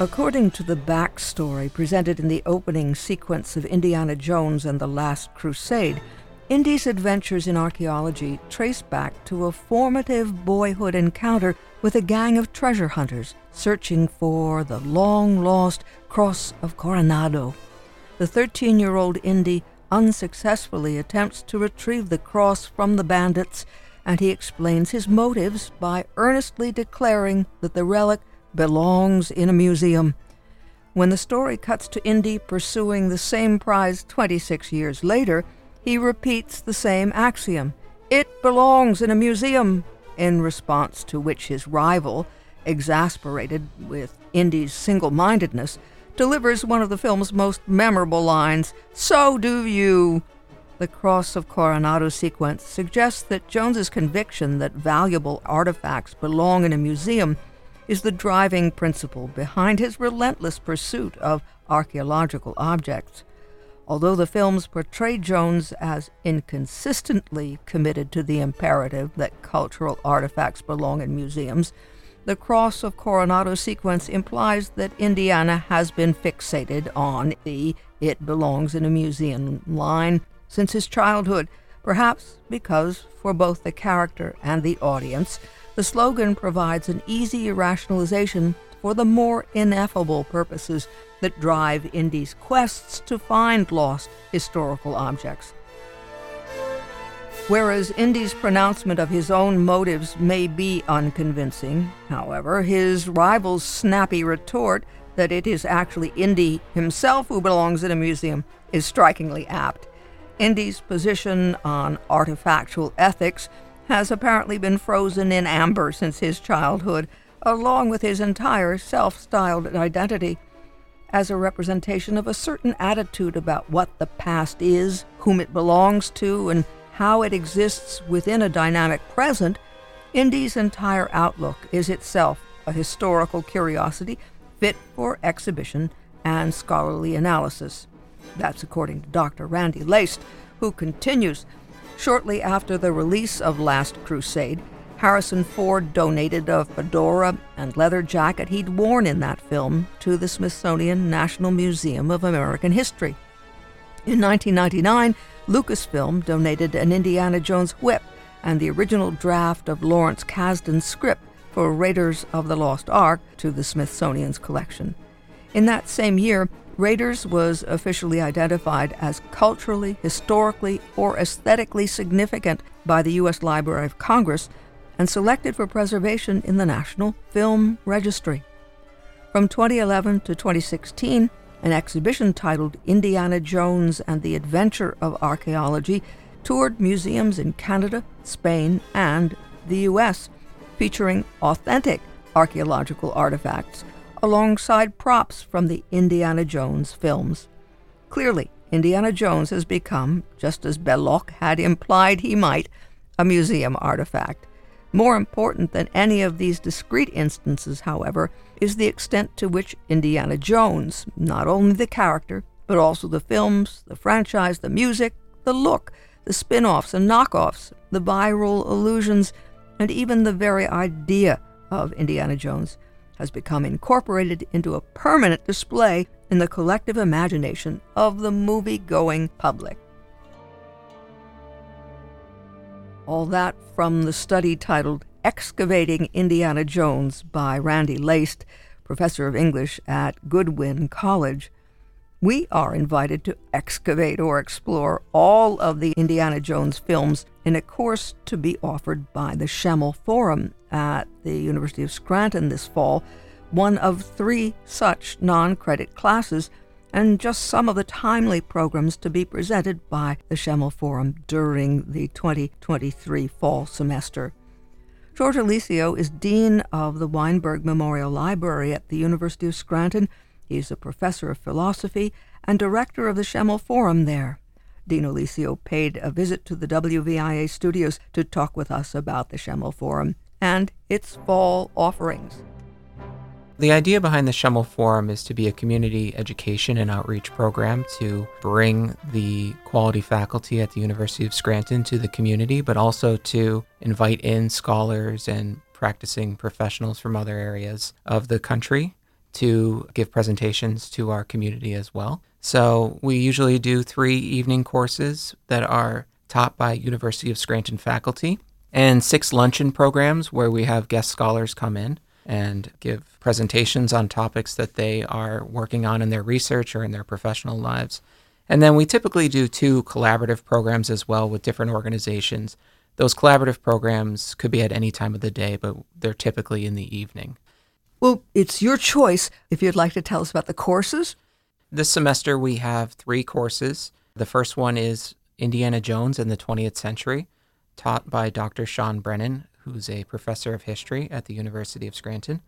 According to the backstory presented in the opening sequence of Indiana Jones and the Last Crusade, Indy's adventures in archaeology trace back to a formative boyhood encounter with a gang of treasure hunters searching for the long lost Cross of Coronado. The 13 year old Indy unsuccessfully attempts to retrieve the cross from the bandits, and he explains his motives by earnestly declaring that the relic belongs in a museum. When the story cuts to Indy pursuing the same prize 26 years later, he repeats the same axiom It belongs in a museum, in response to which his rival, exasperated with Indy's single mindedness, delivers one of the film's most memorable lines So do you! The Cross of Coronado sequence suggests that Jones's conviction that valuable artifacts belong in a museum is the driving principle behind his relentless pursuit of archaeological objects. Although the films portray Jones as inconsistently committed to the imperative that cultural artifacts belong in museums, the Cross of Coronado sequence implies that Indiana has been fixated on the it belongs in a museum line since his childhood, perhaps because, for both the character and the audience, the slogan provides an easy rationalization for the more ineffable purposes that drive Indy's quests to find lost historical objects. Whereas Indy's pronouncement of his own motives may be unconvincing, however, his rival's snappy retort that it is actually Indy himself who belongs in a museum is strikingly apt. Indy's position on artifactual ethics has apparently been frozen in amber since his childhood, along with his entire self styled identity, as a representation of a certain attitude about what the past is, whom it belongs to, and how it exists within a dynamic present. Indy's entire outlook is itself a historical curiosity fit for exhibition and scholarly analysis. That's according to Dr. Randy Laist, who continues Shortly after the release of Last Crusade, Harrison Ford donated a fedora and leather jacket he'd worn in that film to the Smithsonian National Museum of American History. In 1999, Lucasfilm donated an Indiana Jones whip and the original draft of Lawrence Kasdan's script for Raiders of the Lost Ark to the Smithsonian's collection. In that same year, Raiders was officially identified as culturally, historically, or aesthetically significant by the U.S. Library of Congress and selected for preservation in the National Film Registry. From 2011 to 2016, an exhibition titled Indiana Jones and the Adventure of Archaeology toured museums in Canada, Spain, and the U.S., featuring authentic archaeological artifacts alongside props from the Indiana Jones films. Clearly, Indiana Jones has become, just as Belloq had implied he might, a museum artifact. More important than any of these discrete instances, however, is the extent to which Indiana Jones, not only the character, but also the films, the franchise, the music, the look, the spin offs and knockoffs, the viral allusions, and even the very idea of Indiana Jones has become incorporated into a permanent display in the collective imagination of the movie going public. All that from the study titled Excavating Indiana Jones by Randy Laist, professor of English at Goodwin College we are invited to excavate or explore all of the Indiana Jones films in a course to be offered by the Schemel Forum at the University of Scranton this fall, one of three such non credit classes, and just some of the timely programs to be presented by the Schemel Forum during the 2023 fall semester. George Aulisio is Dean of the Weinberg Memorial Library at the University of Scranton He's a professor of philosophy and director of the Schemel Forum there. Dean Aulisio paid a visit to the WVIA studios to talk with us about the Schemel Forum and its fall offerings. The idea behind the Schemel Forum is to be a community education and outreach program to bring the quality faculty at the University of Scranton to the community, but also to invite in scholars and practicing professionals from other areas of the country to give presentations to our community as well. So we usually do three evening courses that are taught by University of Scranton faculty and six luncheon programs where we have guest scholars come in and give presentations on topics that they are working on in their research or in their professional lives. And then we typically do two collaborative programs as well with different organizations. Those collaborative programs could be at any time of the day, but they're typically in the evening. Well, it's your choice if you'd like to tell us about the courses. This semester we have three courses. The first one is Indiana Jones in the 20th Century, taught by Dr. Sean Brennan, who's a professor of history at the University of Scranton.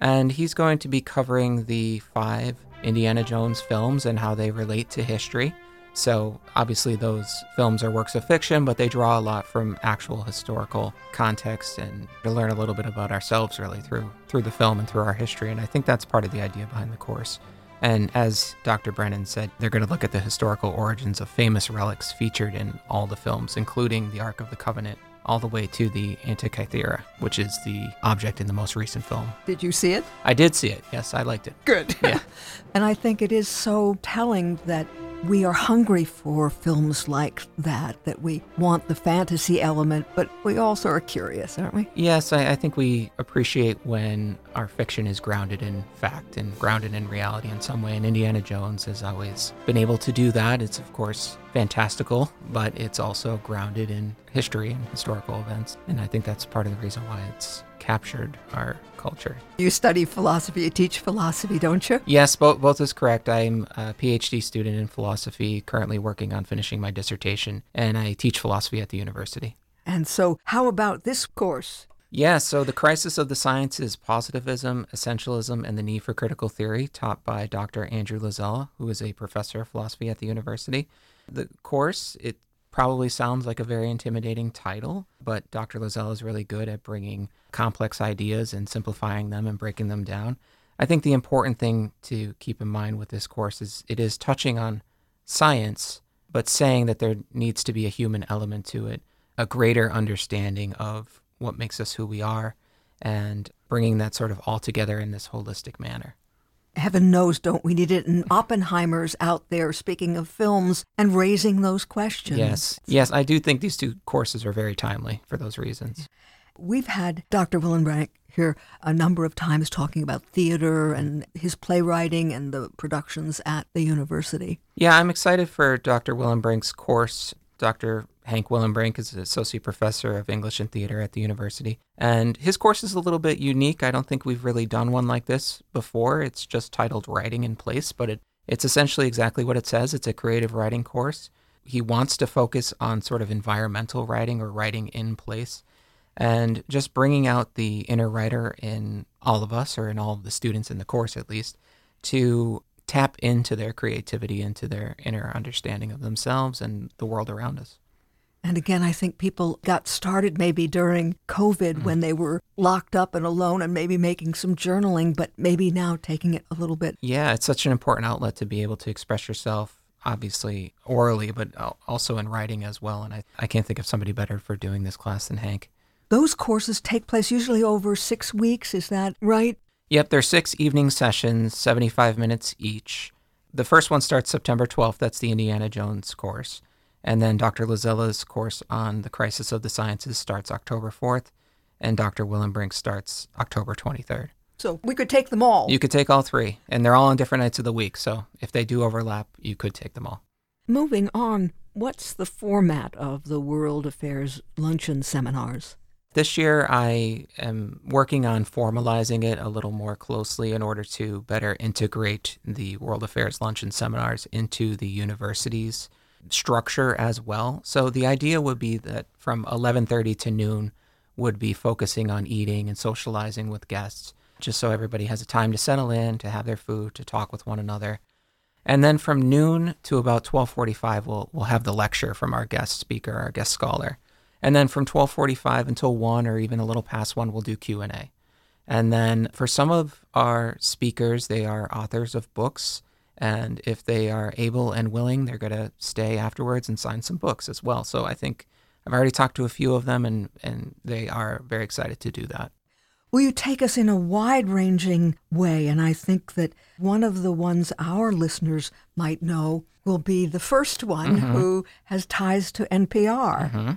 And he's going to be covering the five Indiana Jones films and how they relate to history. So, obviously, those films are works of fiction, but they draw a lot from actual historical context and to learn a little bit about ourselves, really, through, through the film and through our history. And I think that's part of the idea behind the course. And as Dr. Brennan said, they're going to look at the historical origins of famous relics featured in all the films, including the Ark of the Covenant, all the way to the Antikythera, which is the object in the most recent film. Did you see it? I did see it. Yes, I liked it. Good. Yeah. and I think it is so telling that we are hungry for films like that, that we want the fantasy element, but we also are curious, aren't we? Yes, I, I, think we appreciate when our fiction is grounded in fact and grounded in reality in some way. And Indiana Jones has always been able to do that. It's, of course, fantastical, but it's also grounded in history and historical events. And I think that's part of the reason why it's captured our culture. You study philosophy, you teach philosophy, don't you? Yes, both, both is correct. I'm a PhD student in philosophy, currently working on finishing my dissertation, and I teach philosophy at the university. And so, how about this course? Yeah, so the crisis of the sciences, positivism, essentialism, and the need for critical theory, taught by Dr. Andrew Lazella, who is a professor of philosophy at the university. The course, it probably sounds like a very intimidating title, but Dr. Lazella is really good at bringing complex ideas and simplifying them and breaking them down. I think the important thing to keep in mind with this course is it is touching on science, but saying that there needs to be a human element to it, a greater understanding of what makes us who we are, and bringing that sort of all together in this holistic manner heaven knows, don't we need it? And Oppenheimer's out there speaking of films and raising those questions. Yes, yes, I do think these two courses are very timely for those reasons. We've had Dr. Willenbrink here a number of times talking about theater and his playwriting and the productions at the university. Yeah, I'm excited for Dr. Willenbrink's course. Dr. Hank Willenbrink is an associate professor of English and theater at the university. And his course is a little bit unique. I don't think we've really done one like this before. It's just titled Writing in Place, but it, it's essentially exactly what it says. It's a creative writing course. He wants to focus on sort of environmental writing or writing in place and just bringing out the inner writer in all of us or in all of the students in the course at least to tap into their creativity, into their inner understanding of themselves and the world around us. And again, I think people got started maybe during COVID mm. when they were locked up and alone and maybe making some journaling, but maybe now taking it a little bit. Yeah, it's such an important outlet to be able to express yourself, obviously orally, but also in writing as well. And I, I can't think of somebody better for doing this class than Hank. Those courses take place usually over six weeks, is that right? Yep, they're six evening sessions, 75 minutes each. The first one starts September 12th. That's the Indiana Jones course. And then Dr. Lazella's course on the crisis of the sciences starts October 4th, and Dr. Willenbrink starts October 23rd. So we could take them all. You could take all three, and they're all on different nights of the week. So if they do overlap, you could take them all. Moving on, what's the format of the World Affairs luncheon seminars? This year, I am working on formalizing it a little more closely in order to better integrate the World Affairs luncheon seminars into the university's structure as well. So the idea would be that from 11:30 to noon would be focusing on eating and socializing with guests, just so everybody has a time to settle in, to have their food, to talk with one another. And then from noon to about 12:45 we'll we'll have the lecture from our guest speaker, our guest scholar. And then from 12:45 until 1 or even a little past 1 we'll do Q&A. And then for some of our speakers, they are authors of books and if they are able and willing, they're going to stay afterwards and sign some books as well. So I think I've already talked to a few of them, and, and they are very excited to do that. Will you take us in a wide ranging way? And I think that one of the ones our listeners might know will be the first one Mm-hmm. who has ties to NPR. hmm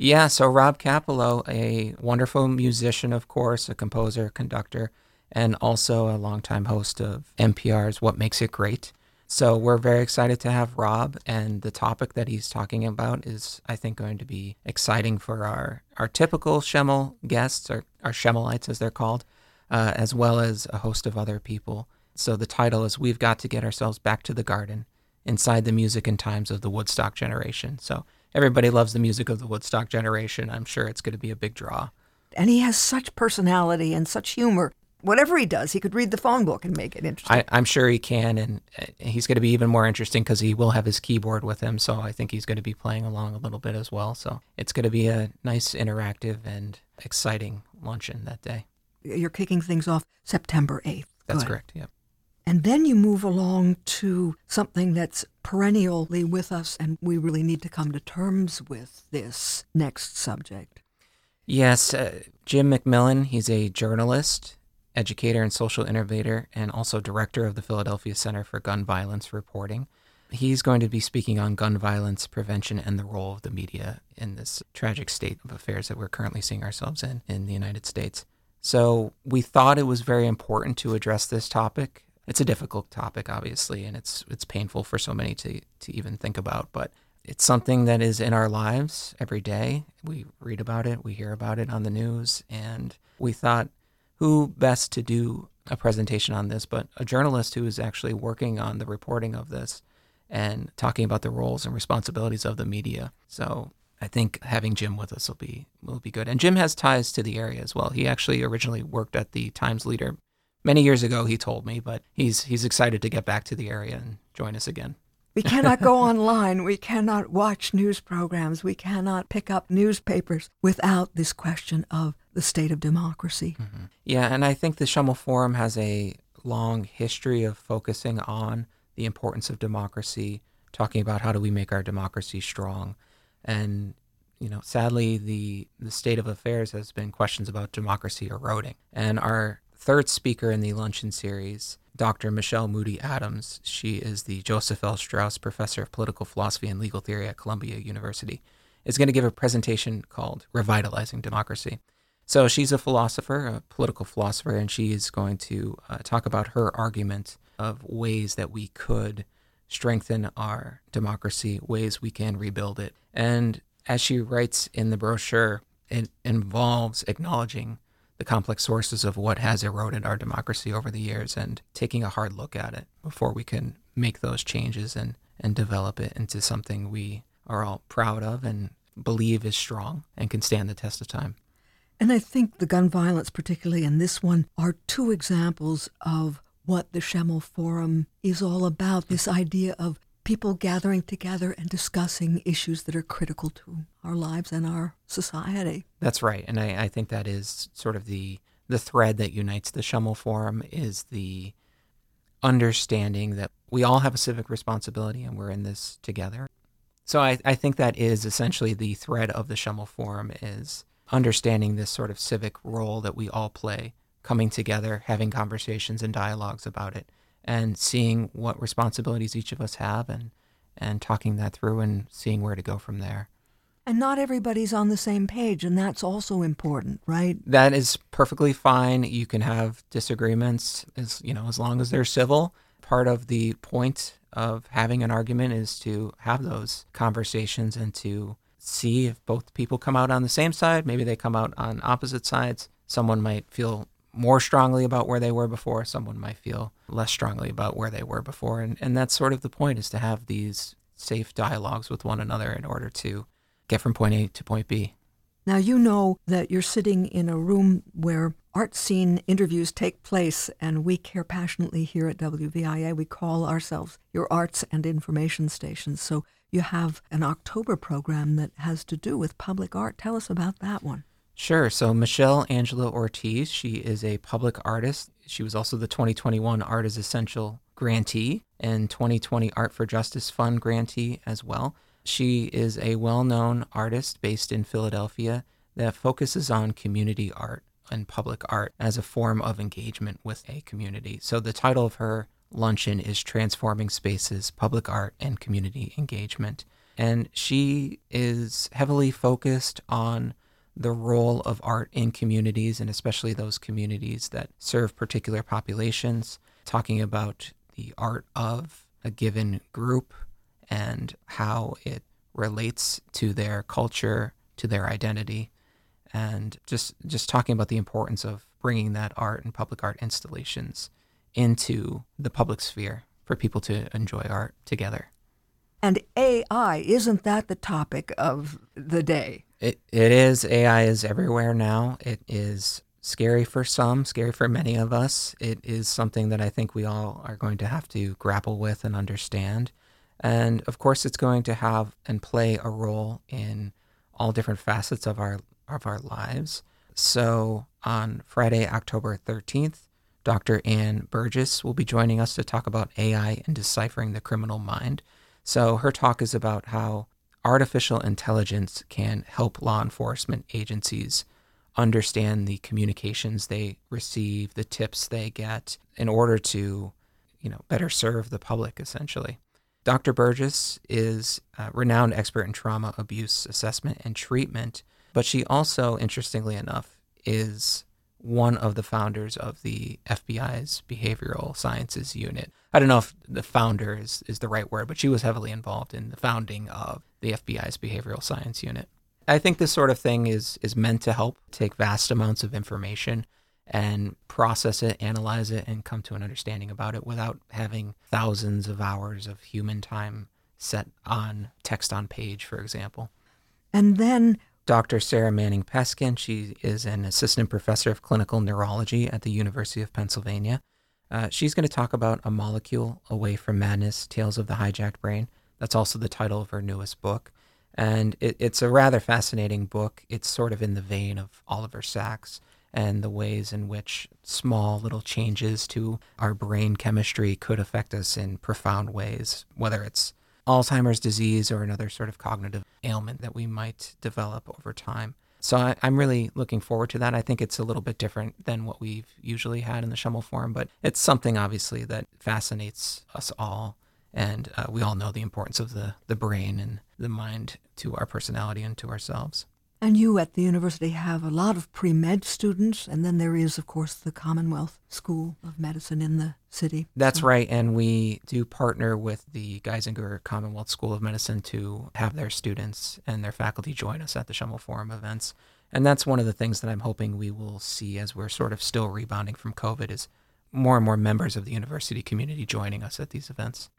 Yeah, so Rob Kapilow, a wonderful musician, of course, a composer, conductor, and also a longtime host of NPR's What Makes It Great. So we're very excited to have Rob, and the topic that he's talking about is, I think, going to be exciting for our, our typical Schemel guests, or our Schemelites as they're called, uh, as well as a host of other people. So the title is We've Got to Get Ourselves Back to the Garden Inside the Music and Times of the Woodstock Generation. So everybody loves the music of the Woodstock generation. I'm sure it's going to be a big draw. And he has such personality and such humor. Whatever he does, he could read the phone book and make it interesting. I, I'm sure he can, and uh, he's going to be even more interesting because he will have his keyboard with him. So I think he's going to be playing along a little bit as well. So it's going to be a nice, interactive, and exciting luncheon that day. You're kicking things off September 8th. That's Good. correct. Yep. And then you move along to something that's perennially with us, and we really need to come to terms with this next subject. Yes, uh, Jim MacMillan, he's a journalist, educator, and social innovator, and also director of the Philadelphia Center for Gun Violence Reporting. He's going to be speaking on gun violence prevention and the role of the media in this tragic state of affairs that we're currently seeing ourselves in in the United States. So we thought it was very important to address this topic. It's a difficult topic, obviously, and it's it's painful for so many to to even think about, but it's something that is in our lives every day. We read about it, we hear about it on the news, and we thought who best to do a presentation on this but a journalist who is actually working on the reporting of this and talking about the roles and responsibilities of the media. So I think having Jim with us will be will be good. And Jim has ties to the area as well. He actually originally worked at the Times Leader many years ago. He told me, but he's he's excited to get back to the area and join us again. We cannot go online. We cannot watch news programs. We cannot pick up newspapers without this question of the state of democracy. Mm-hmm. Yeah, and I think the Schemel Forum has a long history of focusing on the importance of democracy, talking about how do we make our democracy strong. And, you know, sadly, the, the state of affairs has been questions about democracy eroding. And our third speaker in the luncheon series, Dr. Michele Moody Adams, she is the Joseph L. Strauss Professor of Political Philosophy and Legal Theory at Columbia University, is going to give a presentation called Revitalizing Democracy. So she's a philosopher, a political philosopher, and she is going to uh, talk about her argument of ways that we could strengthen our democracy, ways we can rebuild it. And as she writes in the brochure, it involves acknowledging the complex sources of what has eroded our democracy over the years and taking a hard look at it before we can make those changes and, and develop it into something we are all proud of and believe is strong and can stand the test of time. And I think the gun violence, particularly in this one, are two examples of what the Schemel Forum is all about this idea of people gathering together and discussing issues that are critical to our lives and our society. That's right, and I, I think that is sort of the the thread that unites the Schemel Forum is the understanding that we all have a civic responsibility and we're in this together. So I, I think that is essentially the thread of the Schemel Forum is understanding this sort of civic role that we all play, coming together, having conversations and dialogues about it, and seeing what responsibilities each of us have and and talking that through and seeing where to go from there. And not everybody's on the same page, and that's also important, right? that is perfectly fine. You can have disagreements as you know, as long as they're civil. Part of the point of having an argument is to have those conversations and to see if both people come out on the same side. Maybe they come out on opposite sides. Someone might feel more strongly about where they were before. Someone might feel less strongly about where they were before. And, and that's sort of the point is to have these safe dialogues with one another in order to get from point A to point B. Now, you know that you're sitting in a room where art scene interviews take place, and we care passionately here at WVIA. We call ourselves your arts and information station. So you have an October program that has to do with public art. Tell us about that one. Sure. So Michelle Angela Ortiz, she is a public artist. She was also the 2021 Art is Essential grantee and 2020 Art for Justice Fund grantee as well. She is a well-known artist based in Philadelphia that focuses on community art and public art as a form of engagement with a community. So the title of her luncheon is Transforming Spaces, Public Art, and Community Engagement. And she is heavily focused on the role of art in communities, and especially those communities that serve particular populations, talking about the art of a given group and how it relates to their culture, to their identity, and just just talking about the importance of bringing that art and public art installations into the public sphere for people to enjoy art together. And AI, isn't that the topic of the day? It, it is. AI is everywhere now. It is scary for some, scary for many of us. It is something that I think we all are going to have to grapple with and understand. And of course, it's going to have and play a role in all different facets of our of our lives. So on Friday, October 13th, Dr. Ann Burgess will be joining us to talk about AI and deciphering the criminal mind. So her talk is about how artificial intelligence can help law enforcement agencies understand the communications they receive, the tips they get in order to, you know, better serve the public essentially. Dr. Burgess is a renowned expert in trauma, abuse assessment, and treatment, but she also, interestingly enough, is one of the founders of the FBI's behavioral sciences unit. I don't know if the founder is, is the right word, but she was heavily involved in the founding of the FBI's behavioral science unit. I think this sort of thing is is meant to help take vast amounts of information and process it, analyze it, and come to an understanding about it without having thousands of hours of human time set on text on page, for example. And then Dr. Sarah Manning Peskin, she is an assistant professor of clinical neurology at the University of Pennsylvania. Uh, she's going to talk about A Molecule Away from Madness Tales of the Hijacked Brain. That's also the title of her newest book. And it, it's a rather fascinating book. It's sort of in the vein of Oliver Sacks and the ways in which small little changes to our brain chemistry could affect us in profound ways, whether it's Alzheimer's disease or another sort of cognitive ailment that we might develop over time. So I, am really looking forward to that. I think it's a little bit different than what we've usually had in the Schemel Forum, but it's something obviously that fascinates us all. And uh, we all know the importance of the, the brain and the mind to our personality and to ourselves. And you at the university have a lot of pre med students, and then there is, of course, the Commonwealth School of Medicine in the city. That's right. And we do partner with the Geisinger Commonwealth School of Medicine to have their students and their faculty join us at the Schemel Forum events. And that's one of the things that I'm hoping we will see as we're sort of still rebounding from COVID is more and more members of the university community joining us at these events.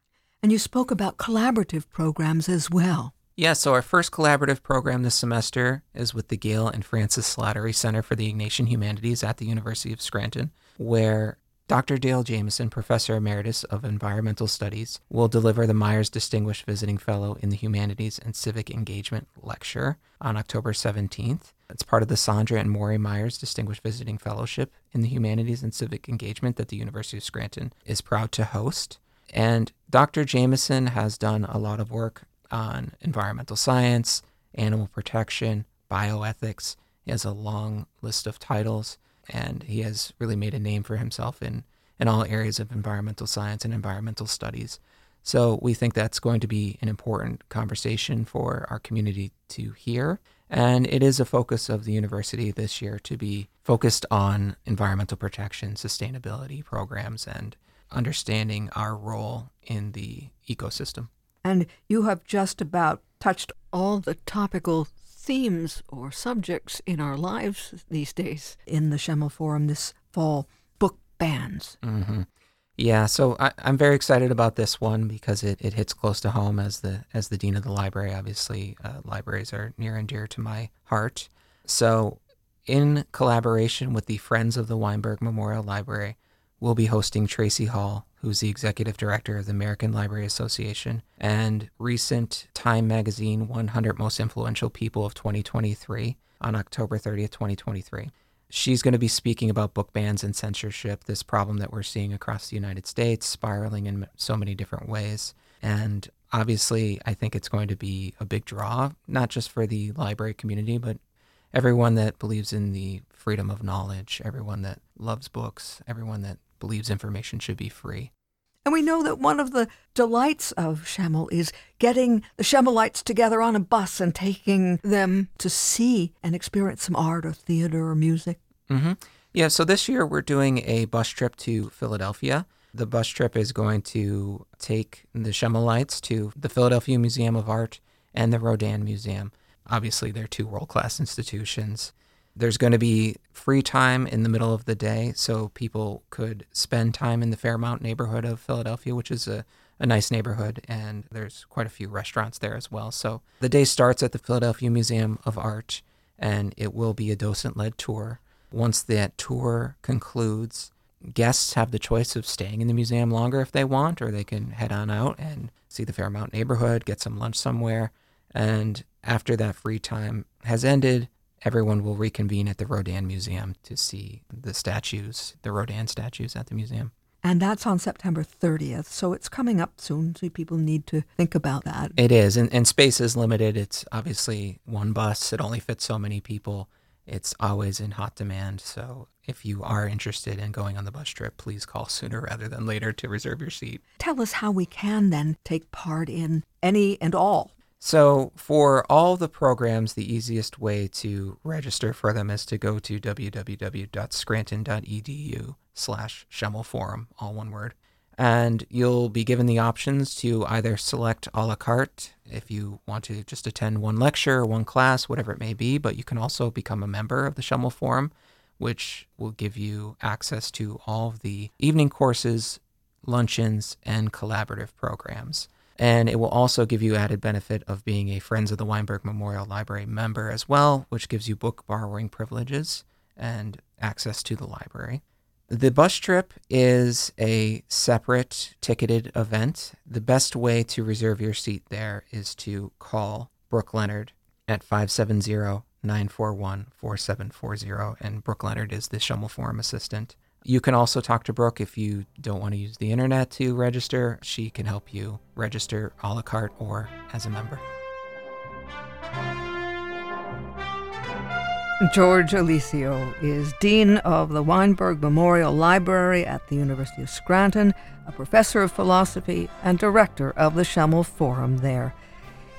And you spoke about collaborative programs as well. Yeah, so our first collaborative program this semester is with the Gail and Francis Slattery Center for the Ignatian Humanities at the University of Scranton, where Dr. Dale Jamieson, Professor Emeritus of Environmental Studies, will deliver the Myers Distinguished Visiting Fellow in the Humanities and Civic Engagement Lecture on October 17th. It's part of the Sandra and Maury Myers Distinguished Visiting Fellowship in the Humanities and Civic Engagement that the University of Scranton is proud to host. And Dr. Jamieson has done a lot of work on environmental science, animal protection, bioethics. He has a long list of titles, and he has really made a name for himself in, in all areas of environmental science and environmental studies. So we think that's going to be an important conversation for our community to hear. And it is a focus of the university this year to be focused on environmental protection, sustainability programs, and understanding our role in the ecosystem. And you have just about touched all the topical themes or subjects in our lives these days in the Schemel Forum this fall book bans. Mm-hmm. Yeah, so I, am very excited about this one because it, it hits close to home as the as the dean of the library. Obviously, uh, libraries are near and dear to my heart. So, in collaboration with the Friends of the Weinberg Memorial Library, we'll be hosting Tracie Hall who's the executive director of the American Library Association, and recent Time Magazine 100 Most Influential People of 2023 on October 30th, 2023. She's going to be speaking about book bans and censorship, this problem that we're seeing across the United States, spiraling in so many different ways. And obviously, I think it's going to be a big draw, not just for the library community, but everyone that believes in the freedom of knowledge, everyone that loves books, everyone that believes information should be free. And we know that one of the delights of Schemel is getting the Schemelites together on a bus and taking them to see and experience some art or theater or music. Mm-hmm. Yeah, so this year we're doing a bus trip to Philadelphia. The bus trip is going to take the Schemelites to the Philadelphia Museum of Art and the Rodin Museum. Obviously, they're two world class institutions. There's going to be free time in the middle of the day, so people could spend time in the Fairmount neighborhood of Philadelphia, which is a, a nice neighborhood, and there's quite a few restaurants there as well. So the day starts at the Philadelphia Museum of Art, and it will be a docent led tour. Once that tour concludes, guests have the choice of staying in the museum longer if they want, or they can head on out and see the Fairmount neighborhood, get some lunch somewhere. And after that free time has ended, everyone will reconvene at the Rodin Museum to see the statues, the Rodin statues at the museum. And that's on September 30th. So it's coming up soon. So people need to think about that. It is. And, and space is limited. It's obviously one bus, it only fits so many people. It's always in hot demand. So if you are interested in going on the bus trip, please call sooner rather than later to reserve your seat. Tell us how we can then take part in any and all so, for all the programs, the easiest way to register for them is to go to www.scranton.edu slash Forum, all one word. And you'll be given the options to either select a la carte if you want to just attend one lecture, one class, whatever it may be, but you can also become a member of the Schemel Forum, which will give you access to all of the evening courses, luncheons, and collaborative programs. And it will also give you added benefit of being a Friends of the Weinberg Memorial Library member as well, which gives you book borrowing privileges and access to the library. The bus trip is a separate ticketed event. The best way to reserve your seat there is to call Brooke Leonard at 570 941 4740. And Brooke Leonard is the Schemel Forum assistant. You can also talk to Brooke if you don't want to use the internet to register. She can help you register a la carte or as a member. George Aulisio is Dean of the Weinberg Memorial Library at the University of Scranton, a professor of philosophy, and director of the Schemel Forum there.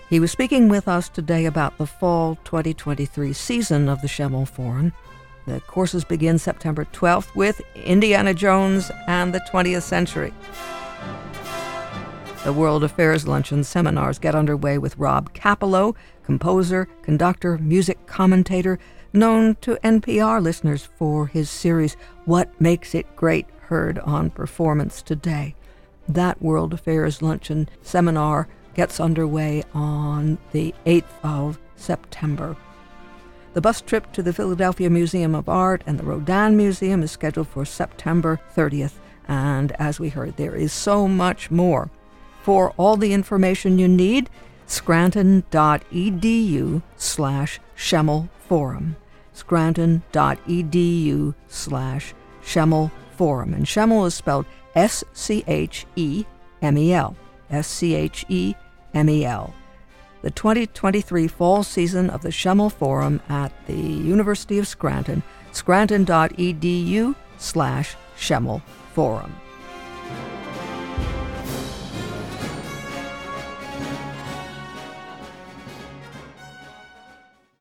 He was speaking with us today about the fall 2023 season of the Schemel Forum the courses begin September 12th with Indiana Jones and the 20th Century. The World Affairs Luncheon seminars get underway with Rob Kapilow, composer, conductor, music commentator, known to NPR listeners for his series What Makes It Great, heard on Performance Today. That World Affairs Luncheon seminar gets underway on the 8th of September. The bus trip to the Philadelphia Museum of Art and the Rodin Museum is scheduled for September 30th. And as we heard, there is so much more. For all the information you need, scranton.edu slash Schemel Forum. Scranton.edu slash Schemel Forum. And Schemel is spelled S C H E M E L. S C H E M E L the 2023 fall season of the Schemel Forum at the University of Scranton, scranton.edu slash Schemel Forum.